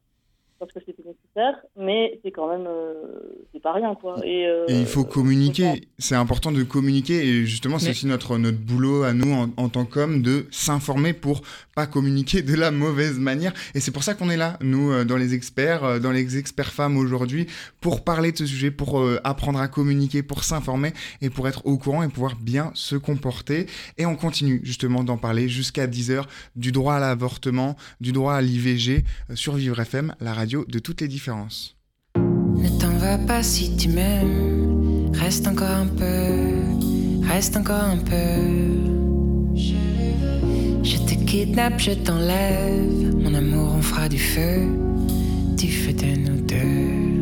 Speaker 9: Parce que c'était nécessaire, mais c'est quand même. euh, c'est pas rien, quoi. Et, euh,
Speaker 4: Et il faut communiquer, c'est important de communiquer et justement c'est
Speaker 5: Mais-
Speaker 4: aussi notre, notre boulot à nous en, en tant qu'hommes de s'informer pour pas communiquer de la mauvaise manière et c'est pour ça qu'on est là, nous euh, dans les experts, dans les experts femmes aujourd'hui, pour parler de ce sujet, pour euh, apprendre à communiquer, pour s'informer et pour être au courant et pouvoir bien se comporter et on continue justement d'en parler jusqu'à 10h du droit à l'avortement, du droit à l'IVG euh, sur Vivre FM, la de toutes les différences.
Speaker 10: Ne t'en va pas si tu m'aimes. Reste encore un peu. Reste encore un peu. Je te kidnappe, je t'enlève. Mon amour, on fera du feu. Du feu de nous deux.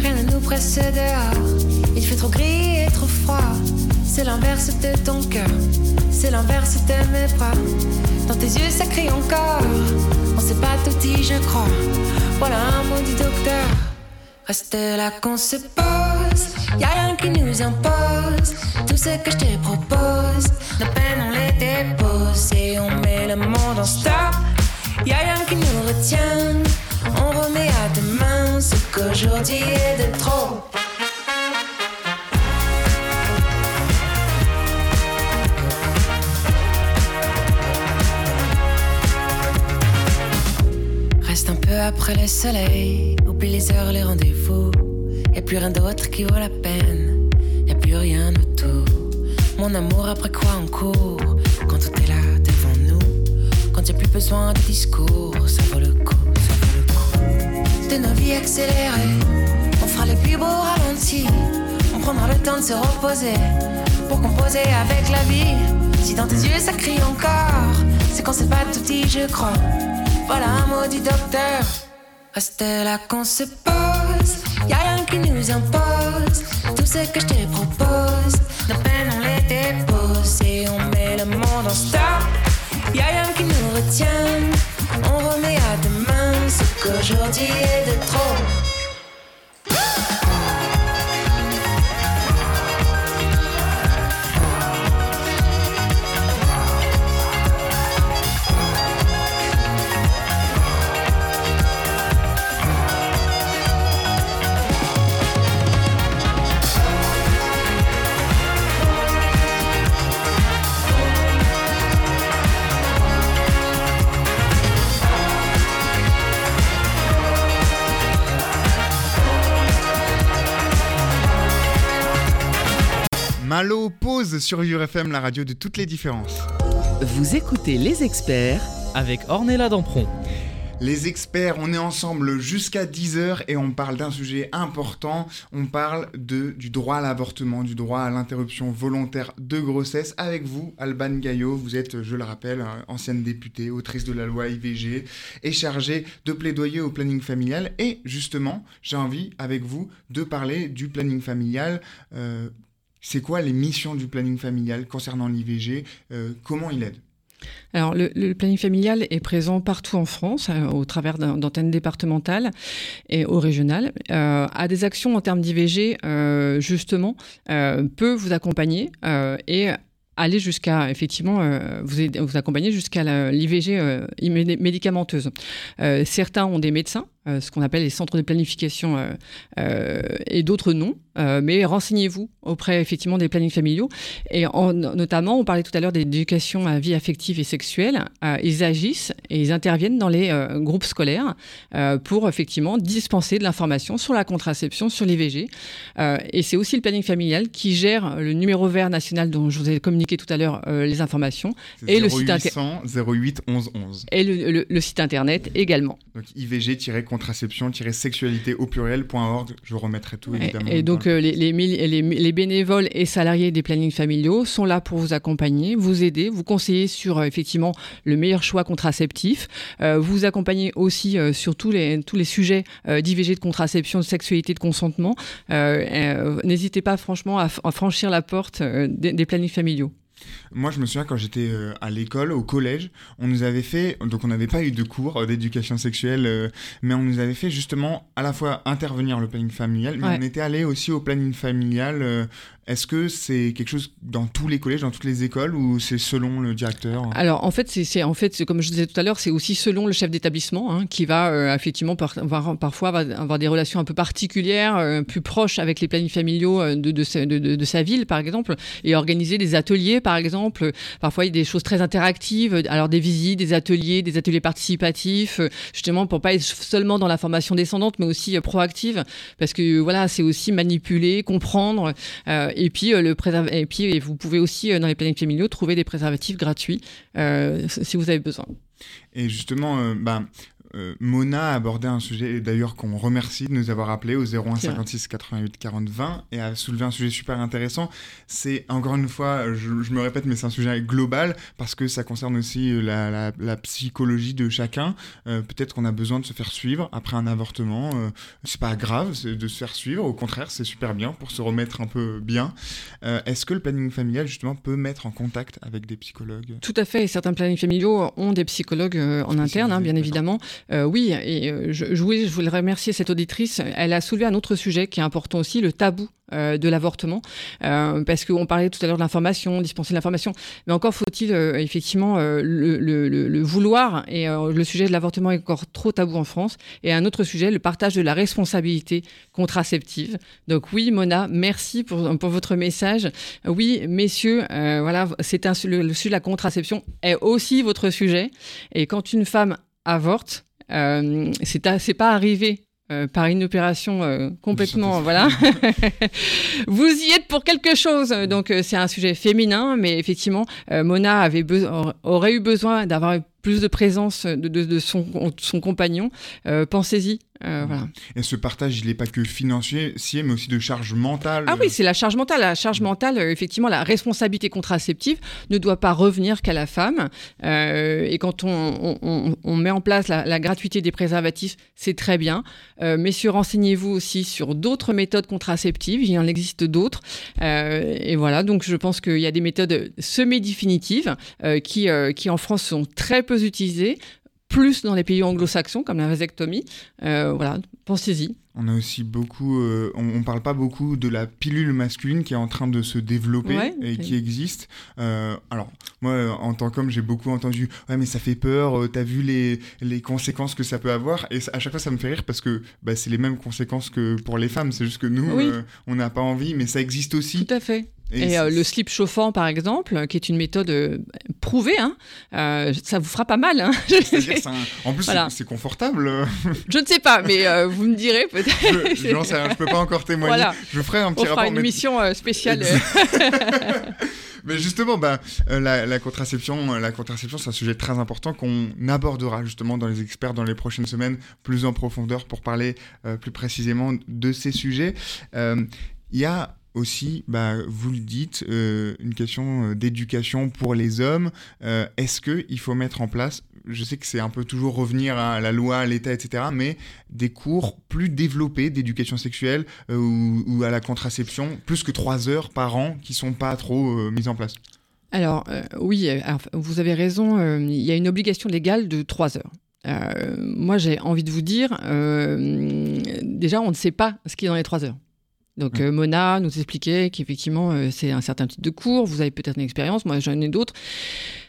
Speaker 10: Rien ne nous presse dehors. Il fait trop gris et trop froid. C'est l'inverse de ton cœur. C'est l'inverse de mes bras. Dans tes yeux, ça crie encore. On sait pas tout dit, je crois. Voilà un mot du docteur. Reste là qu'on se pose. Y a rien qui nous impose. Tout ce que je te propose, nos peines on les dépose et on met le monde en stop. Y a rien qui nous retient. On remet à demain ce qu'aujourd'hui est de trop. Peu après le soleil, oublie les heures, les rendez-vous. A plus rien d'autre qui vaut la peine, a plus rien autour. Mon amour, après quoi on court? Quand tout est là devant nous, quand y a plus besoin de discours, ça vaut le coup, ça vaut le coup. De nos vies accélérées, on fera les plus beaux ralentis. On prendra le temps de se reposer pour composer avec la vie. Si dans tes yeux ça crie encore, c'est qu'on s'est pas tout dit, je crois. Voilà du docteur. Reste là qu'on se pose. Y a rien qui nous impose. Tout ce que je te propose, nos peines on les dépose et on met le monde en stop. Y a rien qui nous retient. On remet à demain ce qu'aujourd'hui est de
Speaker 4: sur Vivre FM, la radio de toutes les différences.
Speaker 2: Vous écoutez les experts
Speaker 6: avec Ornella Dampron.
Speaker 4: Les experts, on est ensemble jusqu'à 10h et on parle d'un sujet important. On parle de, du droit à l'avortement, du droit à l'interruption volontaire de grossesse. Avec vous, Alban Gaillot, vous êtes, je le rappelle, euh, ancienne députée, autrice de la loi IVG et chargée de plaidoyer au planning familial. Et justement, j'ai envie, avec vous, de parler du planning familial. Euh, c'est quoi les missions du planning familial concernant l'IVG euh, Comment il aide?
Speaker 5: Alors, le, planning familial est présent partout en France, euh, au travers d'antennes départementales et au régional. Euh, a des actions en termes d'IVG, euh, justement, euh, peut vous accompagner euh, et aller jusqu'à, effectivement, euh, vous, accompagner jusqu'à l'IVG euh, médicamenteuse. Euh, certains ont des médecins, euh, ce qu'on appelle les centres de planification, euh, euh, et d'autres non. Mais renseignez-vous auprès, effectivement, des plannings familiaux. Et en- notamment, on parlait tout à l'heure d'éducation à vie affective et sexuelle. Ils agissent et ils interviennent dans les groupes scolaires pour effectivement dispenser de l'information sur la contraception, sur l'IVG. Et c'est aussi le planning familial qui gère le numéro vert national dont je vous ai communiqué tout à l'heure les informations et le site inter-
Speaker 4: 0800 08 11 11.
Speaker 5: et le, le- le site internet également.
Speaker 4: Donc IVG-contraception-sexualité au pluriel.org. Je vous remettrai tout évidemment.
Speaker 5: et donc euh, les, les, mil- les- les bénévoles et salariés des plannings familiaux sont là pour vous accompagner, vous aider, vous conseiller sur euh, effectivement le meilleur choix contraceptif, euh, vous accompagner aussi euh, sur tous les, tous les sujets d'IVG, de contraception, de sexualité, de consentement. N'hésitez pas franchement à, franchir la porte des, des plannings familiaux.
Speaker 4: Moi, je me souviens quand j'étais euh, à l'école, au collège, on nous avait fait, donc on n'avait pas eu de cours euh, d'éducation sexuelle, euh, mais on nous avait fait justement à la fois intervenir le planning familial, mais
Speaker 5: Ouais.
Speaker 4: on était allé aussi au planning familial. Est-ce que c'est quelque chose dans tous les collèges, dans toutes les écoles, ou c'est selon le directeur?
Speaker 5: Alors en fait, c'est- en fait, comme je disais tout à l'heure, c'est aussi selon le chef d'établissement hein, qui va euh, effectivement parfois avoir des relations un peu particulières, euh, plus proches avec les plannings familiaux euh, de, sa, ville par exemple, et organiser des ateliers par exemple. Parfois il y a des choses très interactives, alors des visites, des ateliers, des ateliers participatifs, justement pour pas être seulement dans la formation descendante, mais aussi proactive, parce que voilà, c'est aussi manipuler, comprendre. Et puis, euh, le et puis vous pouvez aussi, euh, dans les plannings familiaux, trouver des préservatifs gratuits euh, si vous avez besoin.
Speaker 4: Et justement, bah, euh, Mona a abordé un sujet, d'ailleurs, qu'on remercie de nous avoir appelé au 01
Speaker 5: C'est vrai.
Speaker 4: 56 88 40 20 et a soulevé un sujet super intéressant. C'est, encore une fois, je, je me répète, mais c'est un sujet global parce que ça concerne aussi euh, la, la- la psychologie de chacun. Euh, Peut-être qu'on a besoin de se faire suivre après un avortement. euh, c'est pas grave c'est de se faire suivre, au contraire, c'est super bien pour se remettre un peu bien. Est-ce que le planning familial, justement, peut mettre en contact avec des psychologues?
Speaker 5: Tout à fait. Et certains plannings familiaux ont des psychologues en interne, hein, bien évidemment. Euh, oui, euh, je, voulais, remercier cette auditrice. Elle a soulevé un autre sujet qui est important aussi, le tabou. euh, de l'avortement, parce qu'on parlait tout à l'heure de l'information, dispenser de l'information, mais encore faut-il effectivement le, vouloir, et le sujet de l'avortement est encore trop tabou en France, et un autre sujet, le partage de la responsabilité contraceptive. Donc oui, Mona, merci pour, votre message. Oui, messieurs, voilà, c'est le, le sujet de la contraception est aussi votre sujet. Et quand une femme avorte, euh, c'est pas arrivé. euh, par une opération euh, complètement, voilà. (laughs) Vous y êtes pour quelque chose. Donc euh, c'est un sujet féminin, mais effectivement, euh, Mona avait aurait eu besoin d'avoir plus de présence de, de- de son, de son compagnon. Euh, Pensez-y. Euh, voilà.
Speaker 4: Et ce partage, il n'est pas que financier, mais aussi de charge mentale.
Speaker 5: Ah oui, c'est la charge mentale. La charge mentale, euh, effectivement, la responsabilité contraceptive ne doit pas revenir qu'à la femme. Euh, et quand on, on- on- on met en place la, la gratuité des préservatifs, c'est très bien. Euh, messieurs, renseignez-vous aussi sur d'autres méthodes contraceptives. Il en existe d'autres. Et voilà, donc je pense qu'il y a des méthodes semi-définitives qui, qui, en France, sont très peu utilisées plus dans les pays anglo-saxons comme la vasectomie. Euh, voilà, pensez-y.
Speaker 4: On a aussi beaucoup, euh, on, on parle pas beaucoup de la pilule masculine qui est en train de se développer
Speaker 5: Ouais,
Speaker 4: et qui existe. Euh, alors moi, en tant qu'homme, j'ai beaucoup entendu, ouais mais ça fait peur. T'as vu les, les conséquences que ça peut avoir? Et ça- à chaque fois ça me fait rire parce que bah, c'est les mêmes conséquences que pour les femmes. C'est juste que nous,
Speaker 5: Oui.
Speaker 4: on n'a pas envie, mais ça existe aussi.
Speaker 5: Tout à fait.
Speaker 4: Et
Speaker 5: euh, le slip chauffant, par exemple, qui est une méthode euh, prouvée, hein, euh, ça vous fera pas mal. hein.
Speaker 4: Un- en plus, c'est-
Speaker 5: Voilà.
Speaker 4: c'est confortable.
Speaker 5: Je ne sais pas, mais euh, vous me direz peut-être.
Speaker 4: je, je peux pas encore témoigner.
Speaker 5: Voilà.
Speaker 4: Je ferai un petit
Speaker 5: On fera
Speaker 4: rapport.
Speaker 5: une
Speaker 4: mais-
Speaker 5: euh, spéciale. (laughs)
Speaker 4: Mais justement, bah, euh, la, la contraception, euh, la contraception, c'est un sujet très important qu'on abordera justement dans les experts dans les prochaines semaines, plus en profondeur pour parler euh, plus précisément de ces sujets. Euh, Il y a aussi, bah, vous le dites, euh, une question euh, d'éducation pour les hommes. Euh, Est-ce qu'il faut mettre en place, je sais que c'est un peu toujours revenir à la loi, à l'État, etc., mais des cours plus développés d'éducation sexuelle ou, à la contraception, plus que trois heures par an, qui sont pas trop mises en place?
Speaker 5: Alors, oui, vous avez raison, il y a une obligation légale de 3 heures. Moi, j'ai envie de vous dire, déjà, on ne sait pas ce qui est dans les 3 heures. Donc, euh, Mona nous expliquait qu'effectivement, euh, c'est un certain type de cours, vous avez peut-être une expérience, moi j'en ai d'autres.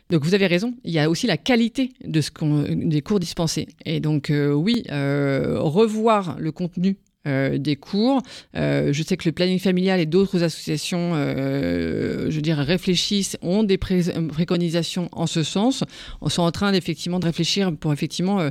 Speaker 5: Donc, vous avez raison, il y a aussi la qualité de ce qu'on, des cours dispensés. Et donc, euh, oui, euh, revoir le contenu euh, des cours. Euh, je sais que le planning familial et d'autres associations, euh, je dirais, réfléchissent, ont des pré- préconisations en ce sens. On sont en train effectivement de réfléchir pour effectivement euh,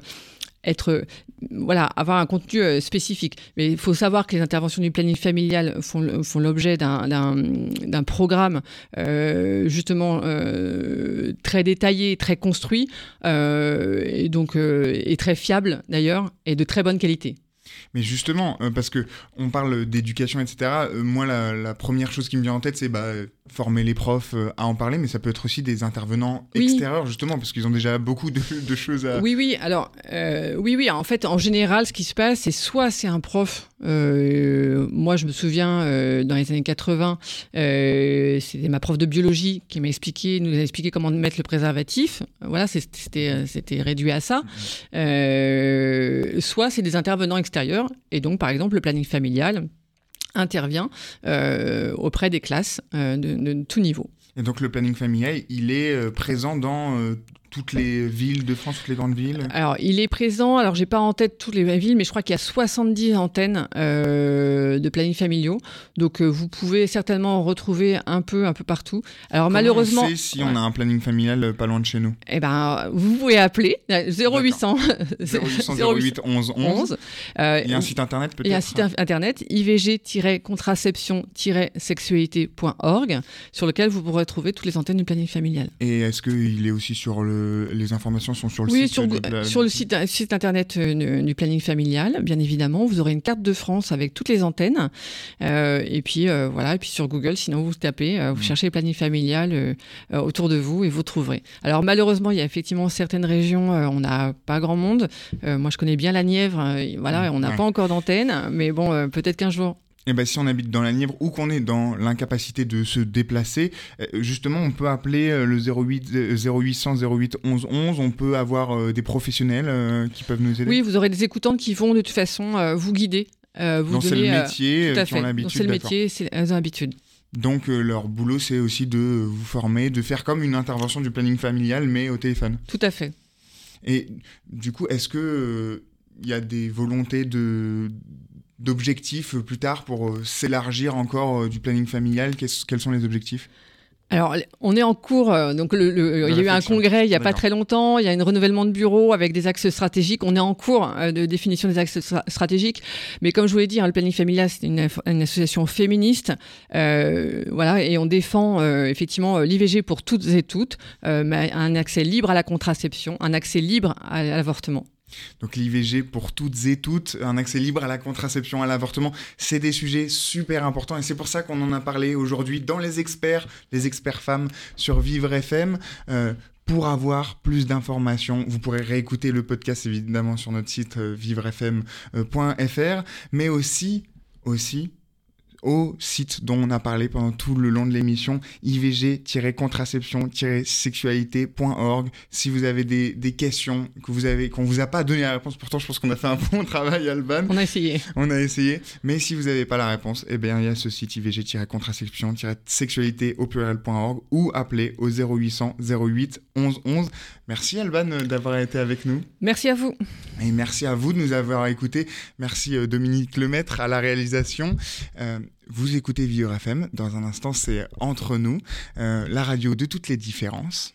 Speaker 5: être, voilà, avoir un contenu euh, spécifique. Mais il faut savoir que les interventions du planning familial font, font l'objet d'un, programme euh, justement euh, très détaillé, très construit, et donc et très fiable d'ailleurs, et de très bonne qualité.
Speaker 4: Mais justement, parce que on parle d'éducation, etc. moi, la, la première chose qui me vient en tête, c'est bah, former les profs euh, à en parler, mais ça peut être aussi des intervenants
Speaker 5: Oui.
Speaker 4: extérieurs, justement, parce qu'ils ont déjà beaucoup de, de choses à...
Speaker 5: Oui, oui. Alors, euh, oui, oui. En fait, en général, ce qui se passe, c'est soit c'est un prof. euh, moi, je me souviens euh, dans les années 80, euh, c'était ma prof de biologie qui m'a expliqué, nous a expliqué comment mettre le préservatif. Voilà, c'était réduit à ça. Euh, soit c'est des intervenants extérieurs, et donc, par exemple, le planning familial intervient euh, auprès des classes euh, de, tout niveau.
Speaker 4: Et donc le planning familial, il est euh, présent dans toutes les villes de France, toutes les grandes villes
Speaker 5: Alors, il est présent, alors j'ai pas en tête toutes les villes, mais je crois qu'il y a 70 antennes euh, de planning familiaux. Donc, euh, vous pouvez certainement en retrouver un peu, un peu partout. Alors,
Speaker 4: Comment
Speaker 5: malheureusement.
Speaker 4: on sait si on a un planning familial euh, pas loin de chez nous?
Speaker 5: Eh ben, vous pouvez appeler euh, 0800
Speaker 4: 0800 08 11 11.
Speaker 5: Euh,
Speaker 4: Il y a un site internet peut-être
Speaker 5: Il y a un site internet ivg-contraception-sexualité.org sur lequel vous pourrez trouver toutes les antennes du planning familial.
Speaker 4: Et est-ce qu'il est aussi sur le... Les informations sont sur le
Speaker 5: oui,
Speaker 4: site
Speaker 5: sur,
Speaker 4: de la-
Speaker 5: sur le site, site internet euh, du- planning familial, bien évidemment. Vous aurez une carte de France avec toutes les antennes. Euh, et puis euh, voilà, et puis sur Google, sinon vous tapez, vous
Speaker 4: Mm.
Speaker 5: cherchez le planning familial autour de vous et vous trouverez. Alors malheureusement, il y a effectivement certaines régions, euh, on n'a pas grand monde. Moi, je connais bien la Nièvre. et voilà, on n'a.
Speaker 4: Ouais.
Speaker 5: pas encore d'antenne, mais bon, peut-être qu'un jour.
Speaker 4: Eh ben, si on habite dans la Nièvre ou qu'on est dans l'incapacité de se déplacer, euh, justement, on peut appeler euh, le 08, euh, 0800 08 11 11. On peut avoir euh, des professionnels euh, qui peuvent nous aider.
Speaker 5: Oui, vous aurez des écoutantes qui vont de toute façon euh, vous guider. euh, vous
Speaker 4: c'est le
Speaker 5: euh,
Speaker 4: métier, euh, qui ont l'habitude,
Speaker 5: C'est le métier, c'est l'habitude.
Speaker 4: Donc, euh, leur boulot, c'est aussi de vous former, de faire comme une intervention du planning familial, mais au téléphone.
Speaker 5: Tout à fait.
Speaker 4: Et du coup, est-ce que euh, il y a des volontés de d'objectifs euh, plus tard pour euh, s'élargir encore euh, du planning familial? Qu'est-ce- Quels sont les objectifs?
Speaker 5: Alors, on est en cours. donc, le, le- il y a eu un congrès il n'y a pas très longtemps. Il y a un renouvellement de bureau avec des axes stratégiques. On est en cours de définition des axes stra- stratégiques. Mais comme je vous l'ai dit, hein, le planning familial, c'est une, une association féministe. Euh, voilà, et on défend euh, effectivement l'IVG pour toutes et toutes, euh, mais un accès libre à la contraception, un accès libre à l'avortement.
Speaker 4: Donc l'IVG pour toutes et toutes, un accès libre à la contraception, à l'avortement, c'est des sujets super importants et c'est pour ça qu'on en a parlé aujourd'hui dans les experts, les experts femmes sur Vivre FM. Euh, pour avoir plus d'informations, vous pourrez réécouter le podcast évidemment sur notre site euh, vivrefm.fr, mais aussi, aussi au site dont on a parlé pendant tout le long de l'émission, ivg-contraception-sexualité.org. Si vous avez des, des questions que vous avez, qu'on vous a pas donné la réponse, pourtant je pense qu'on a fait un bon (laughs) travail, Alban.
Speaker 5: On a essayé.
Speaker 4: On a essayé, mais si vous n'avez pas la réponse, eh bien il y a ce site ivg-contraception-sexualité au pluriel.org ou appelez au 0800 08 11 11. Merci Alban euh, d'avoir été avec nous.
Speaker 5: Merci à vous.
Speaker 4: Et merci à vous de nous avoir écoutés. Merci euh, Dominique Lemaître à la réalisation. Euh, vous écoutez Vivre FM. Dans un instant, c'est Entre nous, euh, la radio de toutes les différences.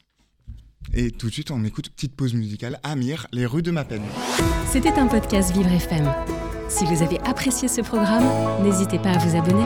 Speaker 4: Et tout de suite, on écoute petite pause musicale. Amir, les rues de ma peine.
Speaker 1: C'était un podcast Vivre FM. Si vous avez apprécié ce programme, n'hésitez pas à vous abonner.